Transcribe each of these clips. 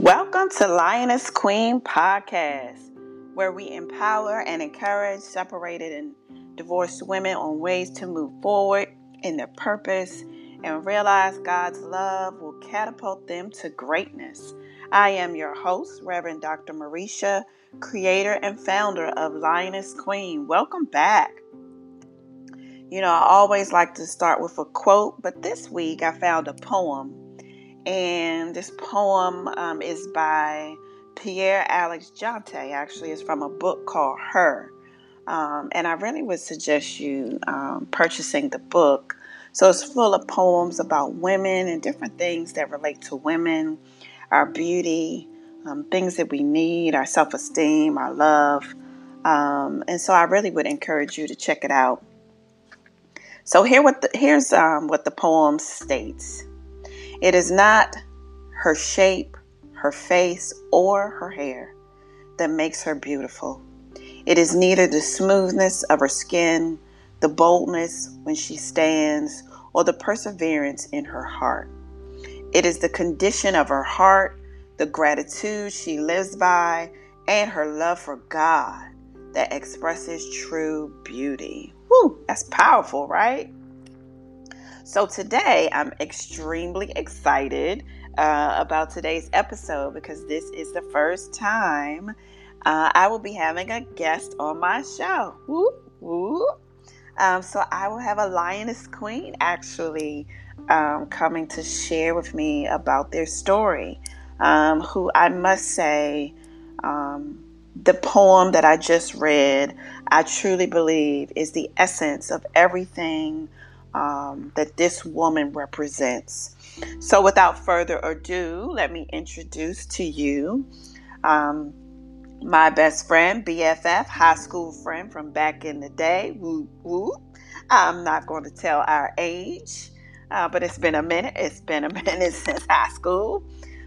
Welcome to Lioness Queen Podcast, where we empower and encourage separated and divorced women on ways to move forward in their purpose and realize God's love will catapult them to greatness. I am your host, Reverend Dr. Marisha, creator and founder of Lioness Queen. Welcome back. You know, I always like to start with a quote, but this week I found a poem and this poem um, is by Pierre Alex Jeanty. Actually, it's from a book called Her. Um, and I really would suggest you um, purchasing the book. So it's full of poems about women and different things that relate to women, our beauty, um, things that we need, our self esteem, our love. Um, and so I really would encourage you to check it out. So here what the, here's um, what the poem states. It is not her shape, her face, or her hair that makes her beautiful. It is neither the smoothness of her skin, the boldness when she stands, or the perseverance in her heart. It is the condition of her heart, the gratitude she lives by, and her love for God that expresses true beauty. Whew, that's powerful, right? So, today I'm extremely excited uh, about today's episode because this is the first time uh, I will be having a guest on my show. Woo, woo. Um, so, I will have a lioness queen actually um, coming to share with me about their story, um, who I must say, um, the poem that I just read, I truly believe is the essence of everything um, that this woman represents. So, without further ado, let me introduce to you um, my best friend, BFF, high school friend from back in the day. Woo woo. I'm not going to tell our age, uh, but it's been a minute. It's been a minute since high school.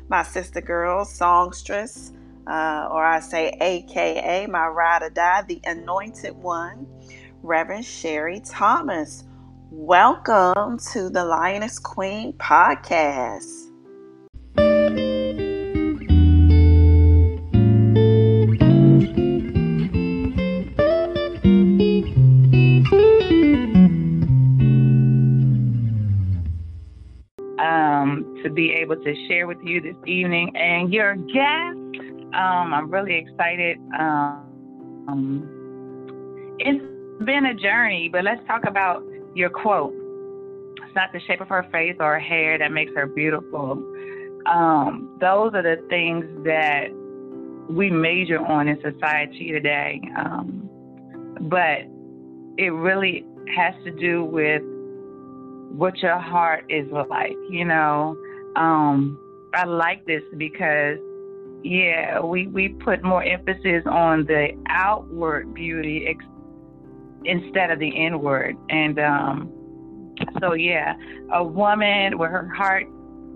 My sister girl, songstress, uh, or I say AKA, my ride or die, the anointed one, Reverend Sherri Thomas. Welcome to the Lioness Queen podcast. Um, to be able to share with you this evening and your guest. Um, I'm really excited. Um, it's been a journey, but let's talk about your quote. It's not the shape of her face or her hair that makes her beautiful. Um, those are the things that we major on in society today. Um, but it really has to do with what your heart is like, you know. Um, I like this because, yeah, we, we put more emphasis on the outward beauty instead of the inward. And um, so, yeah, a woman where her heart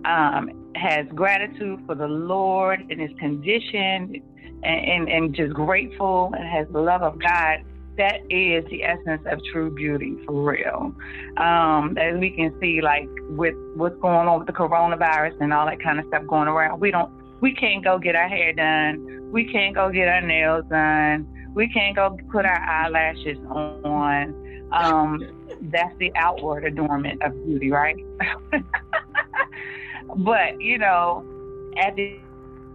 um, has gratitude for the Lord and his condition and, and, and just grateful and has the love of God. That is the essence of true beauty for real. Um, as we can see, like with what's going on with the coronavirus and all that kind of stuff going around, we don't, we can't go get our hair done. We can't go get our nails done we can't go put our eyelashes on. Um, that's the outward adornment of beauty, right? but you know, at the,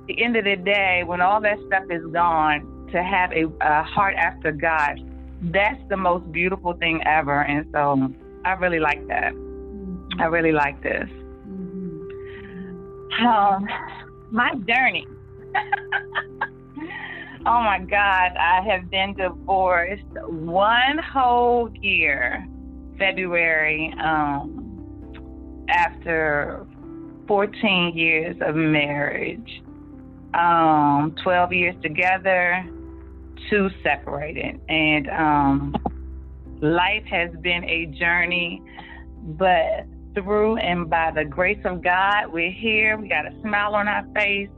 the, end of the day, when all that stuff is gone, to have a, a heart after God, that's the most beautiful thing ever. And so, I really like that. I really like this. Um, my journey. Oh my God, I have been divorced one whole year, February, um, after 14 years of marriage, um, 12 years together, two separated. And um, life has been a journey, but through and by the grace of God, we're here. We got a smile on our face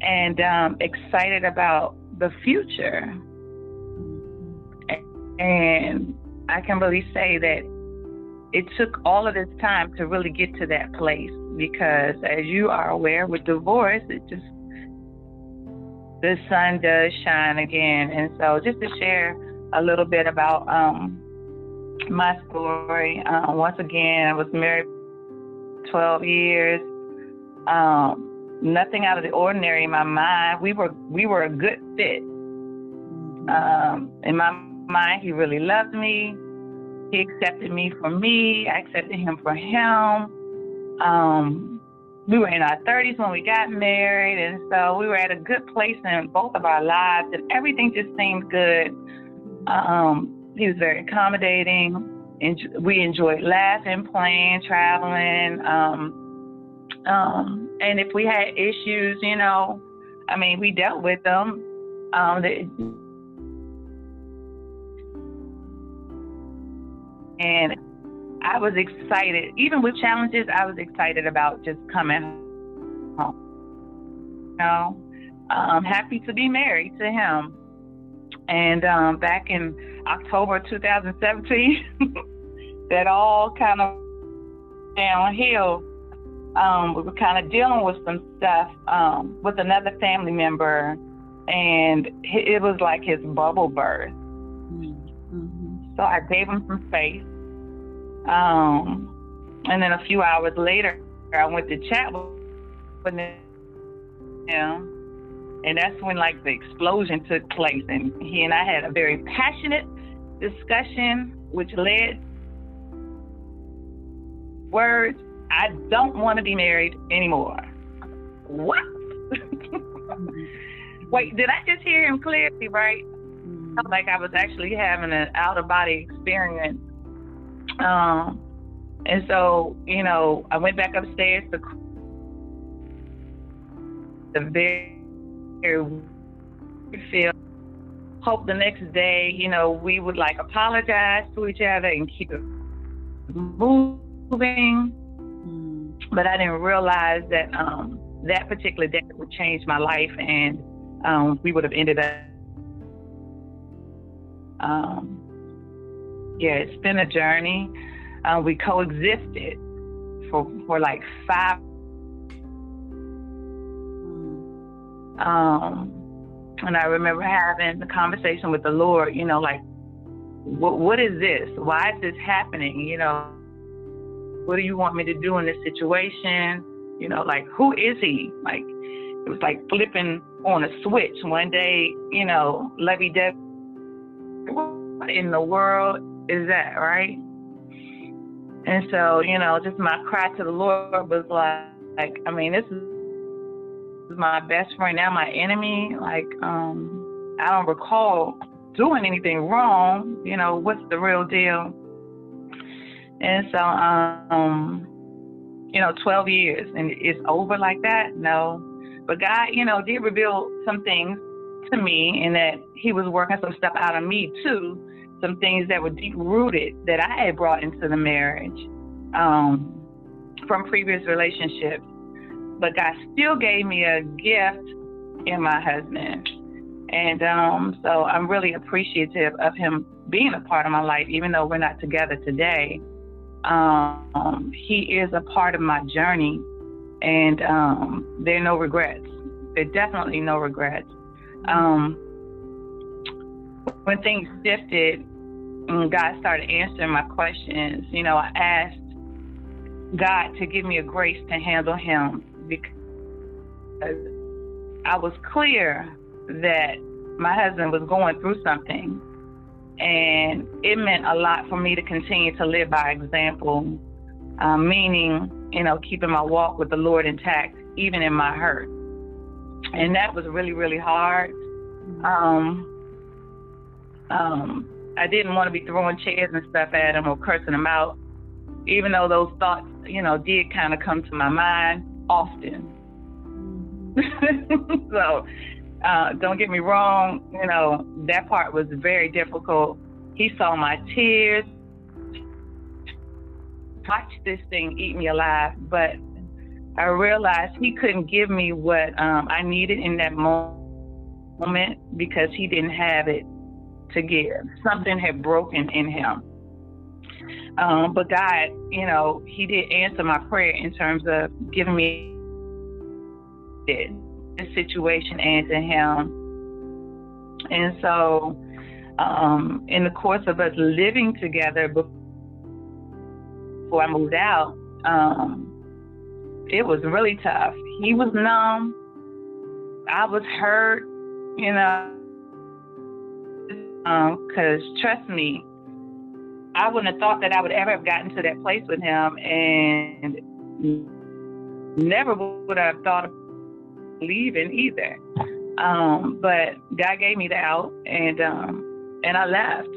and um, excited about the future. And I can really say that it took all of this time to really get to that place because, as you are aware, with divorce, it just the sun does shine again. And so, just to share a little bit about um, my story. Uh, once again, I was married 12 years. Um, nothing out of the ordinary in my mind. We were we were a good fit. Mm-hmm. Um, in my mind, he really loved me. He accepted me for me. I accepted him for him. Um, we were in our 30s when we got married, and so we were at a good place in both of our lives, and everything just seemed good. Um, he was very accommodating. And we enjoyed laughing, playing, traveling. Um, um, and if we had issues, you know, I mean, we dealt with them. Um, the, and I was excited, even with challenges, I was excited about just coming home. You know, I'm happy to be married to him. And um, back in October 2017, that all kind of downhill. Um, we were kind of dealing with some stuff um, with another family member, and it was like his bubble burst. Mm-hmm. So I gave him some space. Um, and then a few hours later, I went to chat with him and that's when like the explosion took place and he and I had a very passionate discussion which led words I don't want to be married anymore. What? Wait, did I just hear him clearly right? Mm-hmm. Like I was actually having an out of body experience. Um and so, you know, I went back upstairs to the very feel hope the next day, you know, we would like apologize to each other and keep it moving. But I didn't realize that um, that particular day would change my life and um, we would have ended up. Um, yeah, it's been a journey. Uh, we coexisted for, for like five Um, and I remember having the conversation with the Lord, you know, like, what, what is this? Why is this happening? You know, what do you want me to do in this situation? You know, like, who is he? Like, it was like flipping on a switch. One day, you know, Levy Deb, what in the world is that, right? And so, you know, just my cry to the Lord was like, like I mean, this is my best friend, now my enemy. Like, um, I don't recall doing anything wrong. You know, what's the real deal? And so, um, you know, 12 years and it's over like that? No. But God, you know, did reveal some things to me and that He was working some stuff out of me too. Some things that were deep rooted that I had brought into the marriage um, from previous relationships but God still gave me a gift in my husband. And um, so I'm really appreciative of him being a part of my life, even though we're not together today. Um, he is a part of my journey, and um, there are no regrets. There are definitely no regrets. Um, when things shifted, and God started answering my questions, you know, I asked God to give me a grace to handle him because I was clear that my husband was going through something, and it meant a lot for me to continue to live by example, uh, meaning, you know, keeping my walk with the Lord intact, even in my hurt. And that was really, really hard. Um, um, I didn't want to be throwing chairs and stuff at him or cursing him out, even though those thoughts, you know, did kind of come to my mind often. so uh, don't get me wrong, you know, that part was very difficult. He saw my tears, watched this thing eat me alive, but I realized he couldn't give me what um, I needed in that moment because he didn't have it to give. Something had broken in him. Um, but God, you know, He did answer my prayer in terms of giving me the situation and to Him. And so, um, in the course of us living together before I moved out, um, it was really tough. He was numb. I was hurt, you know, because um, trust me, I wouldn't have thought that I would ever have gotten to that place with him, and never would have thought leaving either. Um, but God gave me the out, and um, and I left.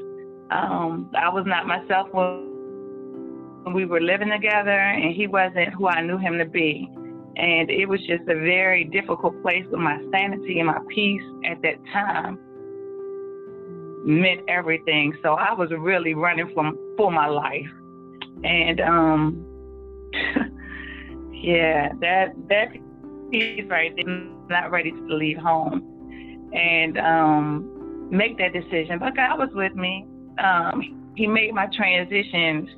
Um, I was not myself when we were living together, and he wasn't who I knew him to be. And it was just a very difficult place with my sanity and my peace at that time meant everything. So I was really running from for my life. And um yeah, that that piece right not ready to leave home and um make that decision. But God was with me. Um he made my transition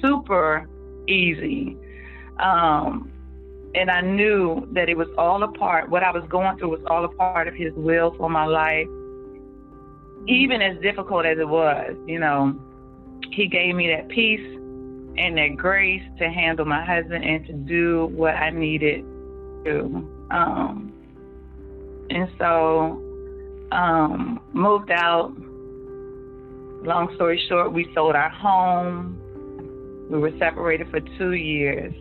super easy. Um and I knew that it was all a part, what I was going through was all a part of his will for my life even as difficult as it was, you know, he gave me that peace and that grace to handle my husband and to do what I needed Um, and so, um, moved out. Long story short, we sold our home. We were separated for two years.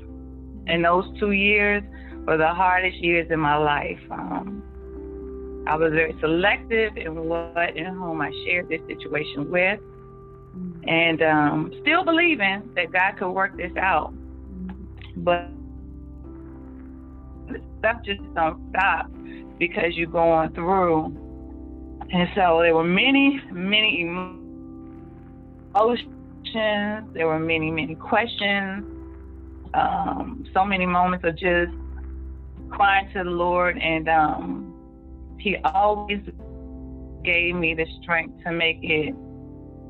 And those two years were the hardest years in my life. Um, I was very selective in what and whom I shared this situation with, and um, still believing that God could work this out. But stuff just don't stop because you're going through. And so there were many, many emotions. There were many, many questions. Um, so many moments of just crying to the Lord and um, he always gave me the strength to make it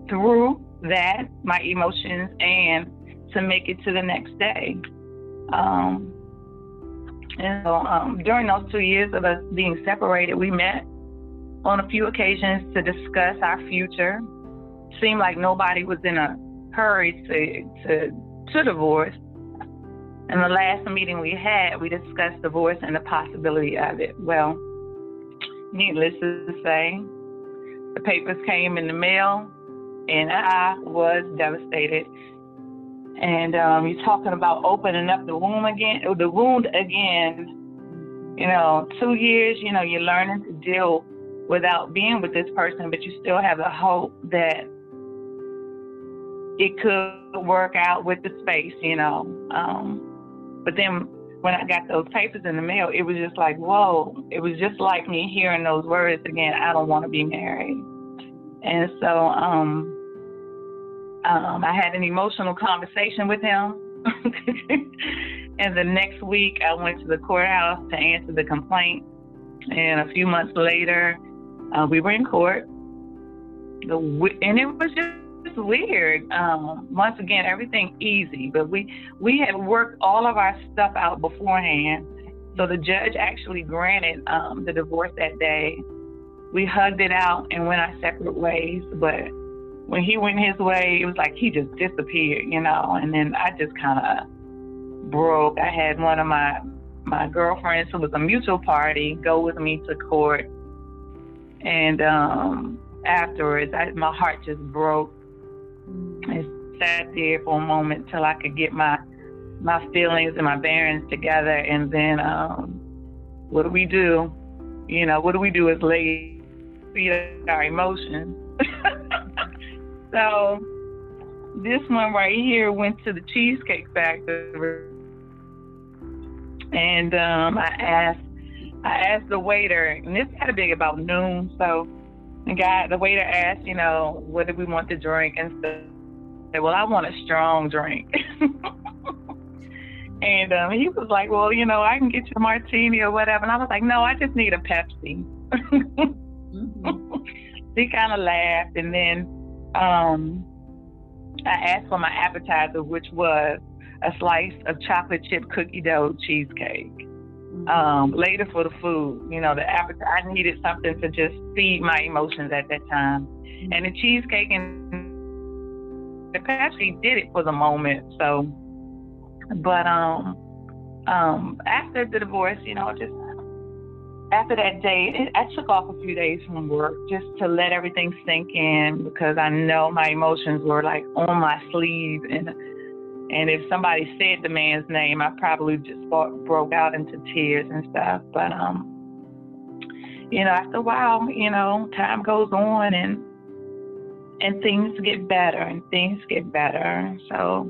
through that, my emotions, and to make it to the next day. Um, and so um, during those two years of us being separated, we met on a few occasions to discuss our future. Seemed like nobody was in a hurry to to to divorce. And the last meeting we had, we discussed divorce and the possibility of it. Well, needless to say, the papers came in the mail, and I was devastated. And um, you're talking about opening up the womb again, the wound again. You know, two years. You know, you're learning to deal without being with this person, but you still have the hope that it could work out with the space. You know, um, but then when I got those papers in the mail, it was just like, whoa. It was just like me hearing those words again, I don't want to be married. And so um, um, I had an emotional conversation with him. and the next week, I went to the courthouse to answer the complaint. And a few months later, uh, we were in court. The, and it was just weird. Um, once again, everything easy, but we we had worked all of our stuff out beforehand. So the judge actually granted um, the divorce that day. We hugged it out and went our separate ways. But when he went his way, it was like he just disappeared, you know. And then I just kind of broke. I had one of my my girlfriends who was a mutual party go with me to court, and um, afterwards, I, my heart just broke and sat there for a moment till I could get my my feelings and my bearings together. And then, um, what do we do? You know, what do we do as ladies? Feed our emotions. so this one right here went to the Cheesecake Factory, and um, I asked I asked the waiter, and this had to be about noon, so the guy, the waiter asked, you know, what do we want to drink? And said, well, I want a strong drink. and um, he was like, well, you know, I can get you a martini or whatever. And I was like, no, I just need a Pepsi. mm-hmm. he kind of laughed. And then um, I asked for my appetizer, which was a slice of chocolate chip cookie dough cheesecake. Mm-hmm. Um, later for the food, you know, the appetizer, I needed something to just feed my emotions at that time. Mm-hmm. And the cheesecake and the pastry did it for the moment. So, but um, um, after the divorce, you know, just after that day, I took off a few days from work just to let everything sink in because I know my emotions were like on my sleeve and and if somebody said the man's name, I probably just broke out into tears and stuff. But um, you know, after a while, you know, time goes on and and things get better and things get better. So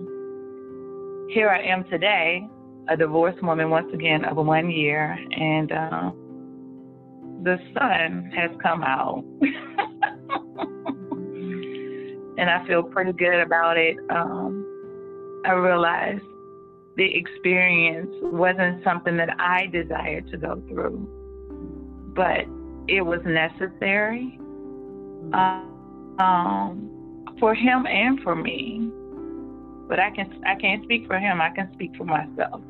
here I am today, a divorced woman once again of one year, and uh, the sun has come out. and I feel pretty good about it. Um, I realized the experience wasn't something that I desired to go through, but it was necessary um, for him and for me. But I can I can't speak for him. I can speak for myself.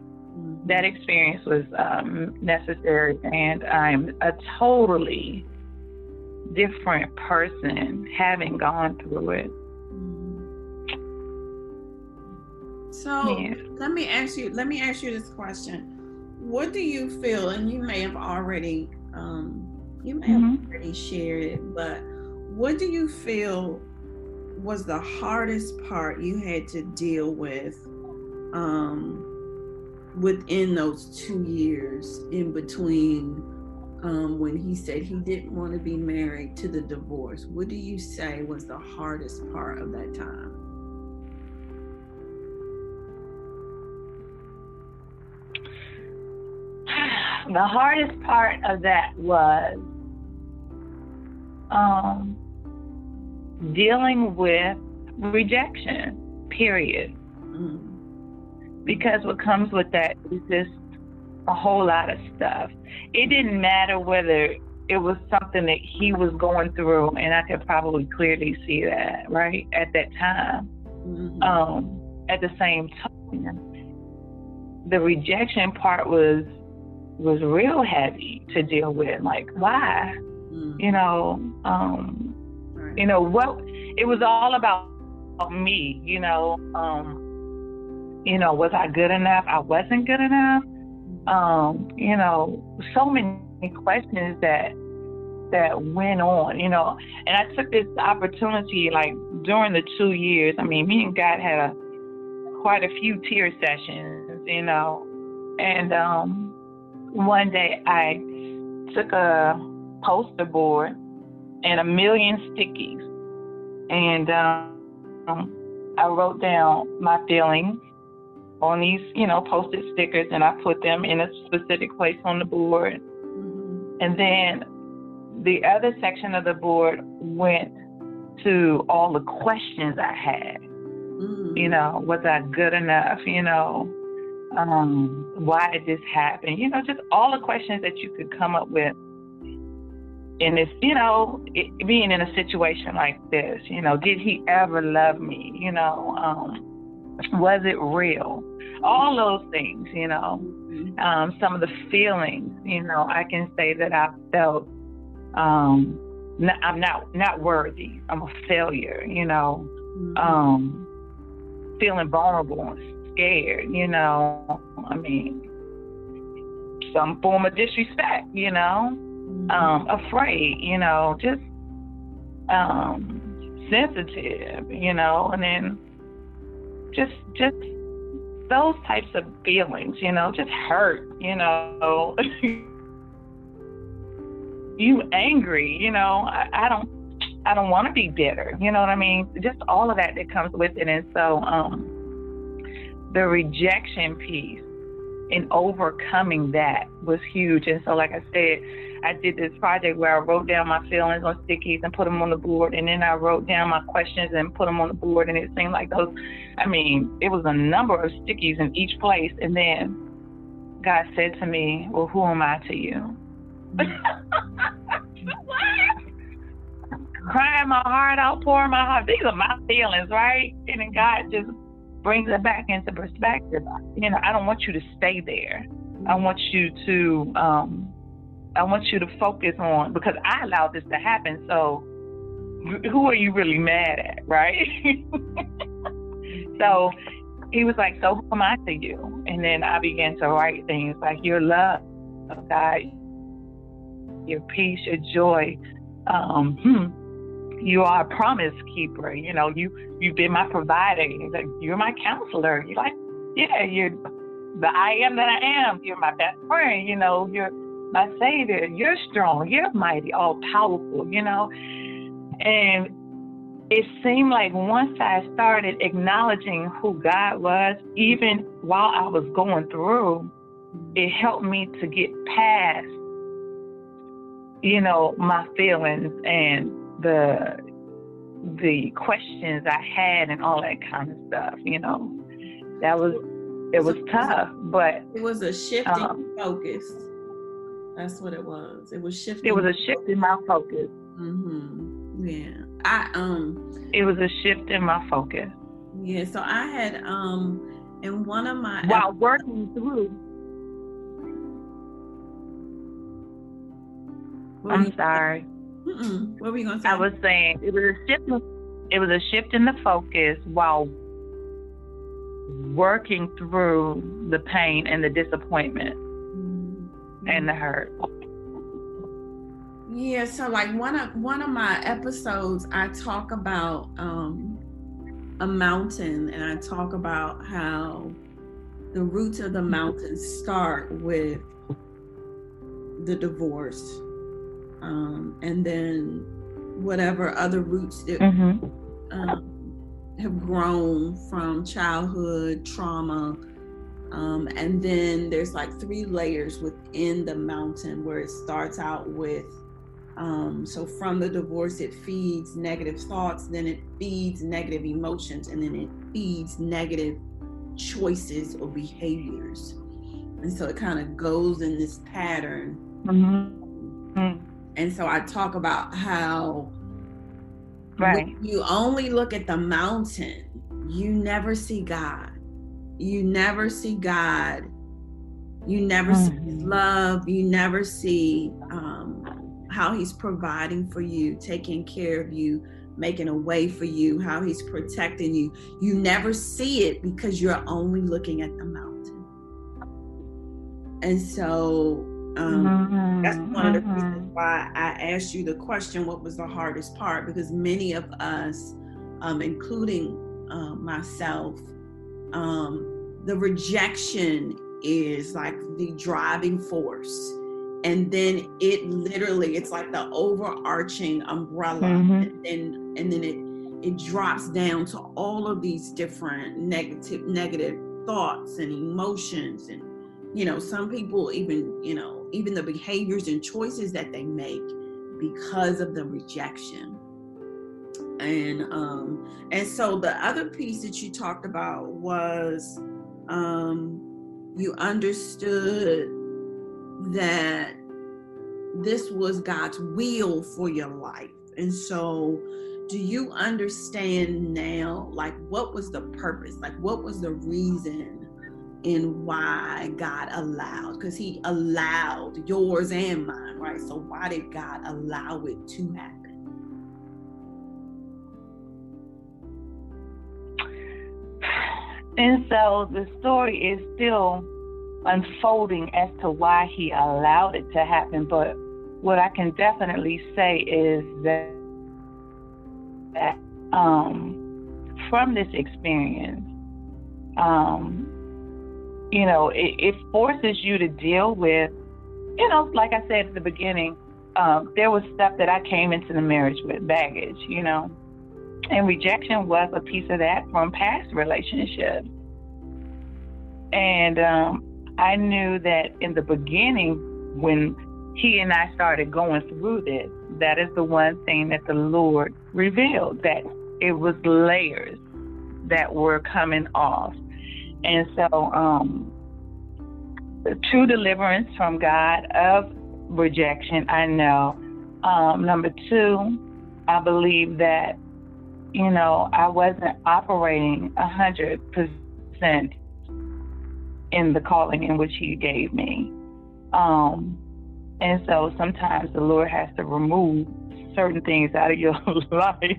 That experience was um, necessary, and I'm a totally different person having gone through it. So yeah. let me ask you. Let me ask you this question: What do you feel? And you may have already, um, you may mm-hmm. have already shared it, but what do you feel was the hardest part you had to deal with um, within those two years in between um, when he said he didn't want to be married to the divorce? What do you say was the hardest part of that time? the hardest part of that was um, dealing with rejection, period. Mm. Because what comes with that is just a whole lot of stuff. It didn't matter whether it was something that he was going through, and I could probably clearly see that, right, at that time. Mm-hmm. Um, at the same time, the rejection part was was real heavy to deal with. Like, why? Mm. You know, um, right. you know what? It was all about me. You know, um, you know, was I good enough? I wasn't good enough. Um, you know, so many questions that that went on. You know, and I took this opportunity, like during the two years. I mean, me and God had a quite a few tear sessions. You know, and um, one day I took a poster board and a million stickies, and um, I wrote down my feelings on these, you know, posted stickers, and I put them in a specific place on the board. Mm-hmm. And then the other section of the board went to all the questions I had. Mm-hmm. You know, was I good enough? You know, um, why did this happen? You know, just all the questions that you could come up with in this, you know, it, being in a situation like this. You know, did he ever love me? You know, um, was it real? All those things, you know, mm-hmm. um, some of the feelings, you know, I can say that I felt um, not, I'm not not worthy. I'm a failure, you know, mm-hmm. um, feeling vulnerable and scared, you know. I mean, some form of disrespect, you know, mm-hmm. um, afraid, you know, just um, sensitive, you know, and then just just those types of feelings, you know, just hurt, you know. you angry, you know. I, I don't I don't want to be bitter, you know what I mean? Just all of that that comes with it, and so um the rejection piece and overcoming that was huge. And so, like I said, I did this project where I wrote down my feelings on stickies and put them on the board, and then I wrote down my questions and put them on the board. And it seemed like those, I mean, it was a number of stickies in each place. And then God said to me, Well, who am I to you? crying my heart out, pouring my heart. These are my feelings, right? And then God just brings it back into perspective. You know, I don't want you to stay there. I want you to, um, I want you to focus on because I allowed this to happen. So, who are you really mad at, right? so, he was like, "So who am I to you?" And then I began to write things like, "Your love, God, your peace, your joy." Um, hmm, you are a promise keeper. You know, you you've been my provider. You're my counselor. You're like, yeah, you're the I am that I am. You're my best friend. You know, you're my savior. You're strong. You're mighty, all powerful. You know, and it seemed like once I started acknowledging who God was, even while I was going through, it helped me to get past, you know, my feelings and the the questions I had and all that kind of stuff. You know, that was it was tough, but it was a shift um, in focus. That's what it was. It was shifting. It was a shift in my focus. Mm-hmm. Yeah. I um it was a shift in my focus. Yeah, so I had um in one of my while working through I'm sorry. Mm-mm. What were you gonna say? I was saying it was a shift. It was a shift in the focus while working through the pain and the disappointment mm-hmm. and the hurt. Yeah, so like one of one of my episodes, I talk about um, a mountain, and I talk about how the roots of the mountain start with the divorce, um, and then whatever other roots that mm-hmm. um, have grown from childhood trauma. Um, and then there's like three layers within the mountain where it starts out with um, so from the divorce, it feeds negative thoughts, then it feeds negative emotions, and then it feeds negative choices or behaviors. And so it kind of goes in this pattern. Mm-hmm. And so I talk about how right. you only look at the mountain, you never see God. You never see God. You never mm-hmm. see love. You never see um, how he's providing for you, taking care of you, making a way for you, how he's protecting you. You never see it because you're only looking at the mountain. And so um, mm-hmm. that's one of the mm-hmm. reasons why I asked you the question what was the hardest part? Because many of us, um, including uh, myself, um, the rejection is like the driving force and then it literally it's like the overarching umbrella mm-hmm. and, and and then it it drops down to all of these different negative negative thoughts and emotions and you know some people even you know even the behaviors and choices that they make because of the rejection and um and so the other piece that you talked about was um you understood that this was God's will for your life. And so, do you understand now, like, what was the purpose? Like, what was the reason in why God allowed? Because He allowed yours and mine, right? So, why did God allow it to happen? And so the story is still unfolding as to why he allowed it to happen. But what I can definitely say is that, that um, from this experience, um, you know, it, it, forces you to deal with, you know, like I said at the beginning, um, there was stuff that I came into the marriage with baggage, you know, and rejection was a piece of that from past relationships. And um, I knew that in the beginning, when he and I started going through this, that is the one thing that the Lord revealed that it was layers that were coming off. And so, um, true deliverance from God of rejection, I know. Um, number two, I believe that, you know, I wasn't operating a hundred percent in the calling in which He gave me. Um, and so sometimes the Lord has to remove certain things out of your life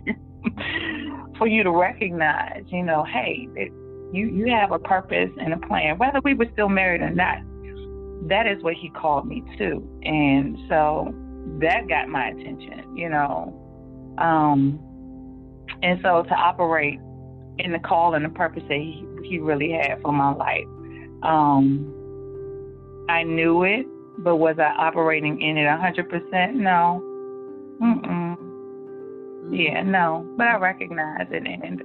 for you to recognize, you know, hey, it, you you have a purpose and a plan, whether we were still married or not. That is what He called me to, and so that got my attention, you know. Um, and so to operate in the call and the purpose that He, he really had for my life, um, I knew it, but was I operating in it 100%? No. Mm-mm. Yeah, no. But I recognize it. And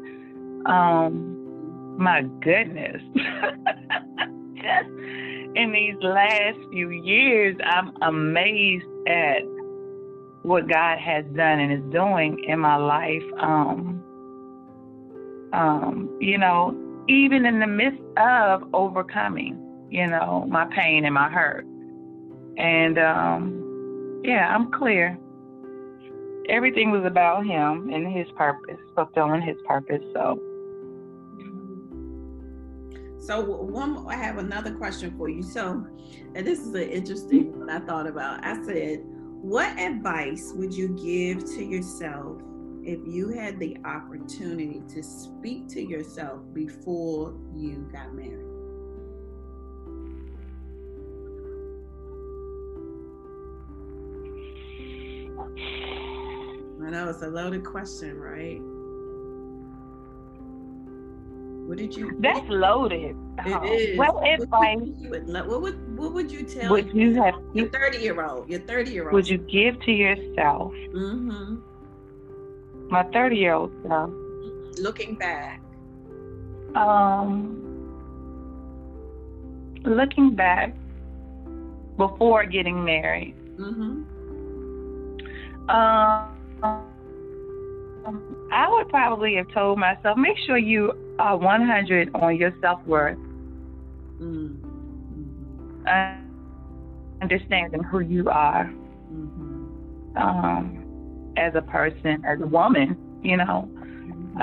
um, my goodness. Just in these last few years, I'm amazed at what God has done and is doing in my life. Um, um, you know, even in the midst of overcoming, you know, my pain and my hurt. And um, yeah, I'm clear. Everything was about him and his purpose, fulfilling his purpose. So. So one, I have another question for you. So, and this is an interesting mm-hmm. one I thought about. I said, what advice would you give to yourself if you had the opportunity to speak to yourself before you got married? I know it's a loaded question, right? What did you? That's loaded. It oh. is. What advice would, what would what would you tell would you have? your thirty year old? Your thirty year old. Would you give to yourself? Mm-hmm. My thirty year old self. Looking back. Um. Looking back, before getting married. Mm-hmm. Um, I would probably have told myself, make sure you are 100 on your self worth. Mm-hmm. Uh, understanding who you are Mm-hmm. um, as a person, as a woman. You know,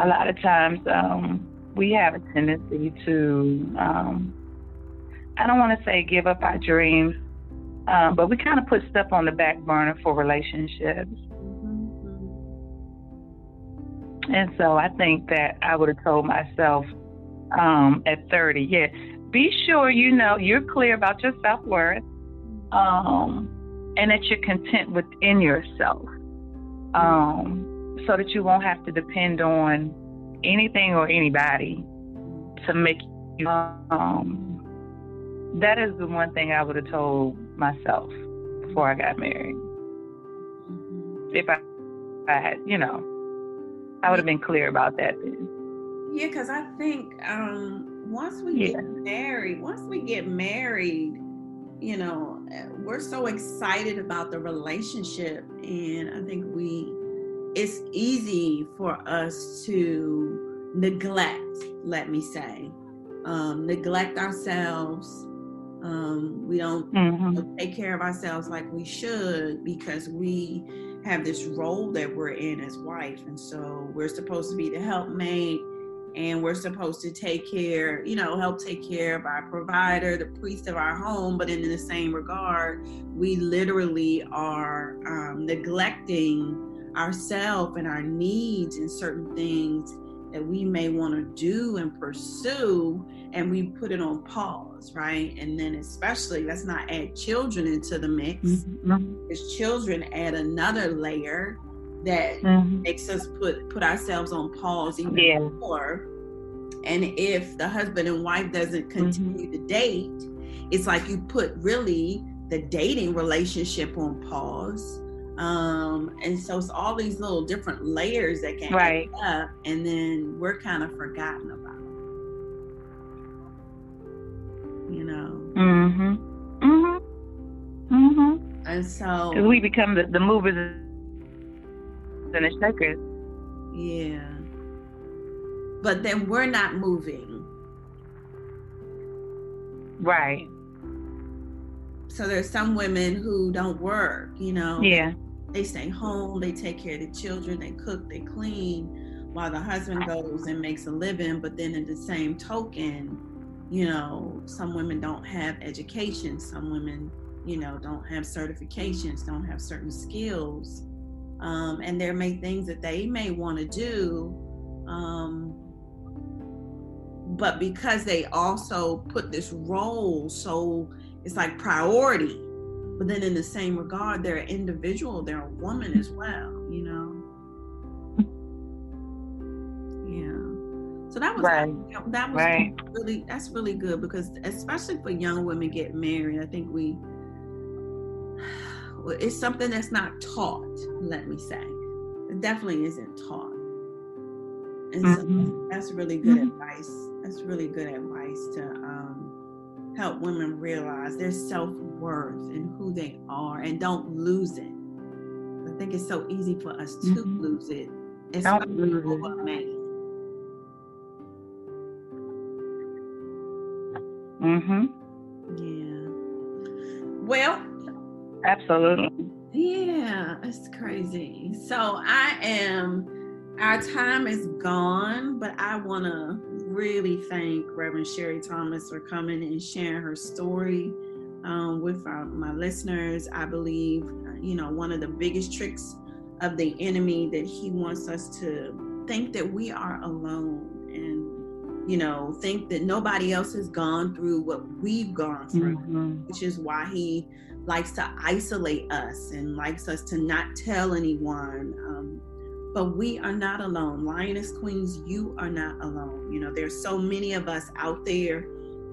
a lot of times um, we have a tendency to, um, I don't want to say give up our dreams, um, but we kind of put stuff on the back burner for relationships. And so I think that I would have told myself um, at 30, yeah, be sure you know you're clear about your self worth um, and that you're content within yourself um, so that you won't have to depend on anything or anybody to make you. Um, that is the one thing I would have told myself before I got married. If I, I had, you know, I would have been clear about that then. Yeah, because I think um, once we Yeah. get married, once we get married, you know, we're so excited about the relationship, and I think we, it's easy for us to neglect. Let me say, um, neglect ourselves. Um, we don't hmm take care of ourselves like we should because we have this role that we're in as wife and so we're supposed to be the helpmate and we're supposed to take care you know help take care of our provider the priest of our home but in the same regard we literally are um, neglecting ourselves and our needs and certain things that we may want to do and pursue and we put it on pause right? And then especially let's not add children into the mix. Hmm because children add another layer that hmm makes us put put ourselves on pause even Yeah. more. And if the husband and wife doesn't continue to date it's like you put really the dating relationship on pause. Um and so it's all these little different layers that can Right. add up and then we're kind of forgotten about you know hmm hmm hmm and so Because we become the, the movers and the shakers. Yeah. But then we're not moving. Right. So there's some women who don't work, you know. Yeah. they stay home, they take care of the children, they cook, they clean, while the husband goes and makes a living. But then, in the same token, you know, some women don't have education, some women, you know, don't have certifications, don't have certain skills. Um, and there may things that they may want to do. Um, but because they also put this role so it's like priority but then in the same regard they're an individual they're a woman as well you know that was right. that was right. really that's really good because especially for young women get married i think we it's something that's not taught let me say it definitely isn't taught and mm-hmm. so that's really good mm-hmm. advice that's really good advice to um, help women realize their self-worth and who they are and don't lose it i think it's so easy for us to mm-hmm. lose it don't lose it. men mm-hmm. Yeah. Well absolutely. Yeah it's crazy. So i am our time is gone, but I want to really thank Reverend Sherri Thomas for coming and sharing her story um, with our, my listeners. I believe, you know, one of the biggest tricks of the enemy that he wants us to think that we are alone you know, think that nobody else has gone through what we've gone through, mm-hmm. which is why he likes to isolate us and likes us to not tell anyone. Um, but we are not alone. Lioness Queens, you are not alone. You know, there's so many of us out there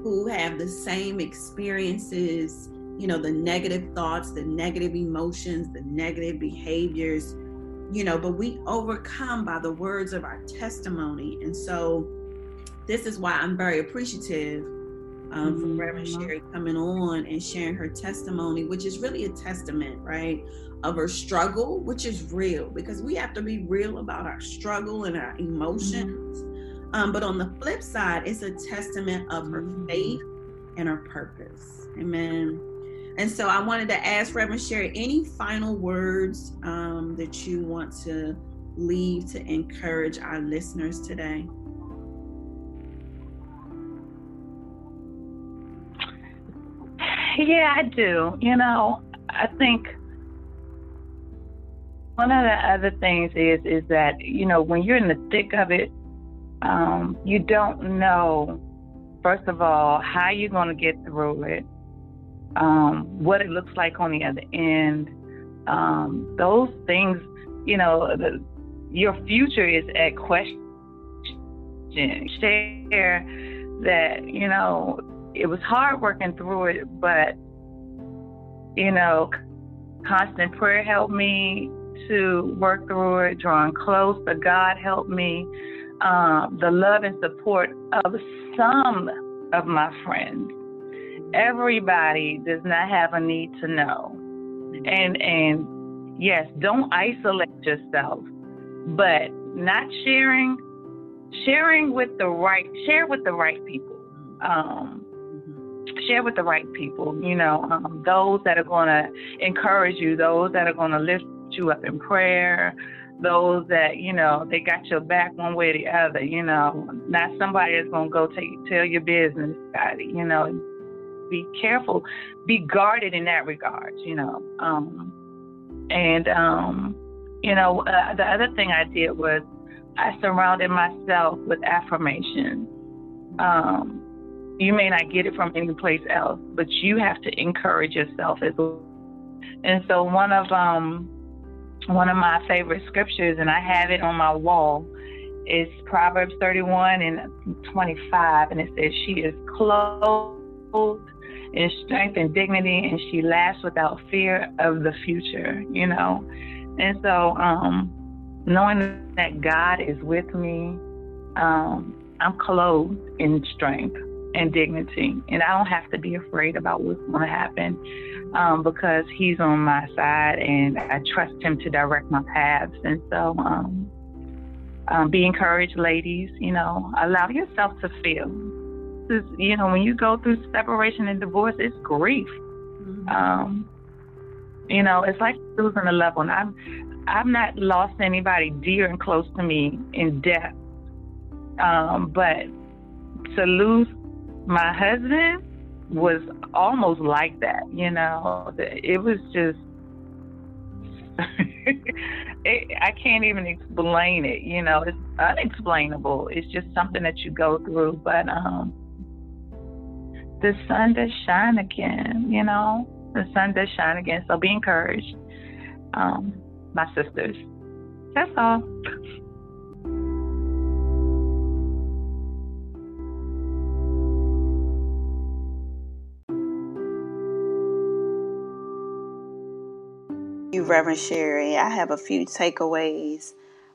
who have the same experiences, you know, the negative thoughts, the negative emotions, the negative behaviors, you know, but we overcome by the words of our testimony. And so this is why I'm very appreciative um, mm-hmm. Reverend Sherri coming on and sharing her testimony, which is really a testament, right, of her struggle, which is real because we have to be real about our struggle and our emotions. Mm-hmm. Um, but on the flip side, it's a testament of her mm-hmm. faith and her purpose. Amen. And so I wanted to ask Reverend Sherri any final words um, that you want to leave to encourage our listeners today. Yeah, I do. You know, I think one of the other things is is that you know when you're in the thick of it, um, you don't know first of all how you're going to get through it, um, what it looks like on the other end. Um, those things, you know, the, your future is at question. Share that you know it was hard working through it, but you know, constant prayer helped me to work through it, drawing close to God helped me. Um, the love and support of some of my friends. Everybody does not have a need to know. And and yes, don't isolate yourself, but not sharing sharing with the right share with the right people. Um, share with the right people, you know, um, those that are going to encourage you, those that are going to lift you up in prayer, those that, you know, they got your back one way or the other, you know, not somebody that's going to go take, tell your business, you know, be careful, be guarded in that regard, you know. Um, and, um, you know, uh, the other thing I did was I surrounded myself with affirmation. Um, you may not get it from any place else, but you have to encourage yourself as well. And so one of um one of my favorite scriptures, and I have it on my wall, is Proverbs 31 and 25, and it says, "She is clothed in strength and dignity, and she laughs without fear of the future." You know, and so um, knowing that God is with me, um, I'm clothed in strength and dignity. And I don't have to be afraid about what's going to happen um, because He's on my side and I trust Him to direct my paths. And so, um, um, be encouraged, ladies. You know, allow yourself to feel. This, you know, when you go through separation and divorce, it's grief. Mm-hmm. Um, You know, it's like losing a loved one. I've I've not lost anybody dear and close to me in death, um, but to lose my husband was almost like that. You know, it was just. it, I can't even explain it. You know, it's unexplainable. It's just something that you go through. But um, the sun does shine again. You know, the sun does shine again. So be encouraged, um, my sisters. That's all. Reverend Sherri. I have a few takeaways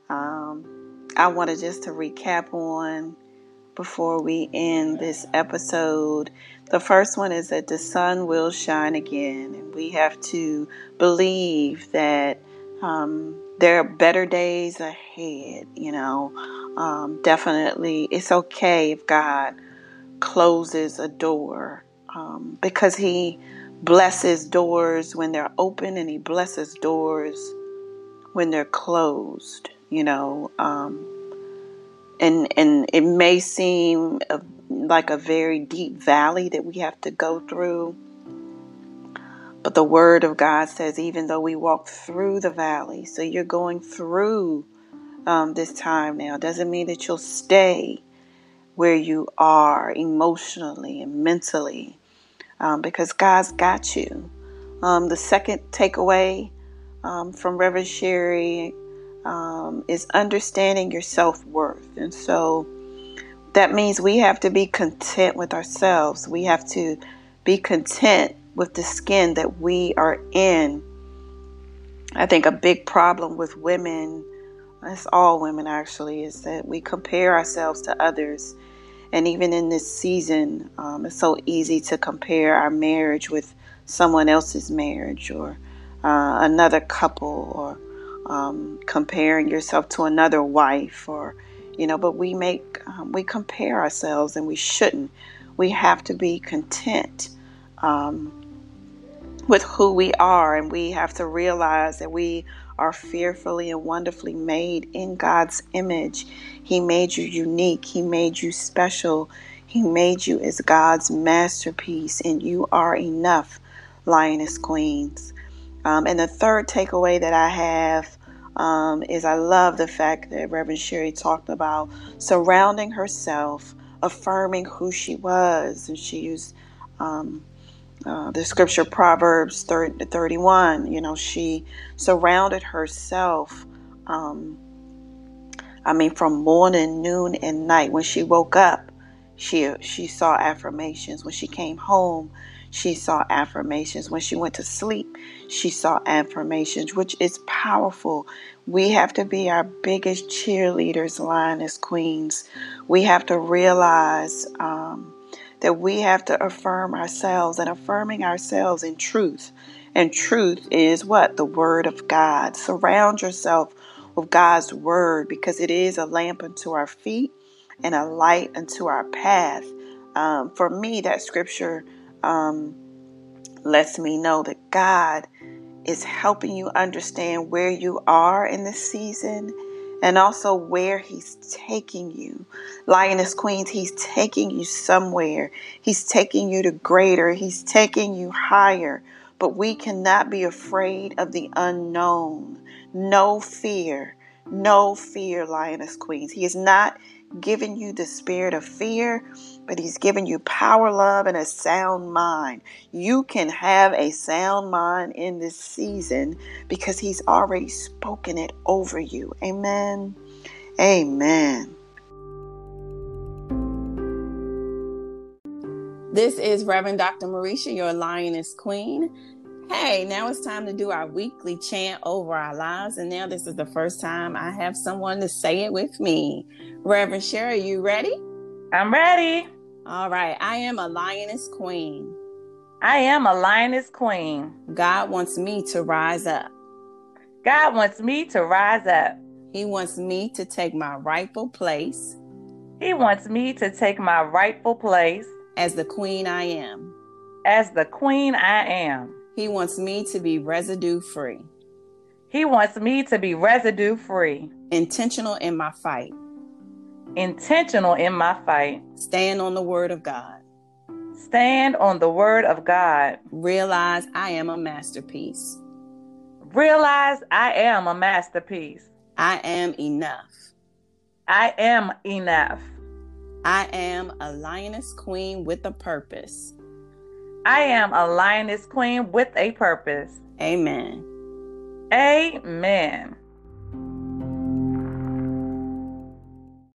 um, I wanted just to recap on before we end this episode. The first one is that the sun will shine again, and we have to believe that um, there are better days ahead. You know, um, definitely, it's okay if God closes a door um, because He blesses doors when they're open and he blesses doors when they're closed you know um, and and it may seem a, like a very deep valley that we have to go through but the word of god says even though we walk through the valley so you're going through um, this time now doesn't mean that you'll stay where you are emotionally and mentally um, because God's got you. Um, the second takeaway um, from Reverend Sherri um, is understanding your self worth. And so that means we have to be content with ourselves. We have to be content with the skin that we are in. I think a big problem with women, it's all women actually, is that we compare ourselves to others and even in this season, um, it's so easy to compare our marriage with someone else's marriage or uh, another couple or um, comparing yourself to another wife or, you know, but we make, um, we compare ourselves and we shouldn't. We have to be content um, with who we are and we have to realize that we are fearfully and wonderfully made in God's image. He made you unique, He made you special, He made you as God's masterpiece, and you are enough, Lioness Queens. Um, and the third takeaway that I have um, is I love the fact that Reverend Sherri talked about surrounding herself, affirming who she was, and she used. Um, uh, the scripture Proverbs 30, 31, you know, she surrounded herself, um, I mean, from morning, noon, and night. When she woke up, she, she saw affirmations. When she came home, she saw affirmations. When she went to sleep, she saw affirmations, which is powerful. We have to be our biggest cheerleaders, lioness queens. We have to realize. Um, that we have to affirm ourselves and affirming ourselves in truth. And truth is what? The Word of God. Surround yourself with God's Word because it is a lamp unto our feet and a light unto our path. Um, for me, that scripture um, lets me know that God is helping you understand where you are in this season and also where he's taking you. Lioness Queens, he's taking you somewhere. He's taking you to greater. He's taking you higher. But we cannot be afraid of the unknown. No fear. No fear, Lioness Queens. He is not giving you the spirit of fear, but He's given you power, love, and a sound mind. You can have a sound mind in this season because He's already spoken it over you. Amen. Amen. This is Reverend Dr. Marisha, your Lioness Queen. Hey, now it's time to do our weekly chant over our lives. And now this is the first time I have someone to say it with me. Reverend Sherri, you ready? I'm ready. All right. I am a lioness queen. I am a lioness queen. God wants me to rise up. God wants me to rise up. He wants me to take my rightful place. He wants me to take my rightful place as the queen I am. As the queen I am. He wants me to be residue free, He wants me to be residue free, intentional in my fight, intentional in my fight, stand on the word of God, stand on the word of God, realize I am a masterpiece. realize I am a masterpiece. I am enough. I am enough. I am a lioness queen with a purpose. I am a lioness queen with a purpose. Amen. Amen.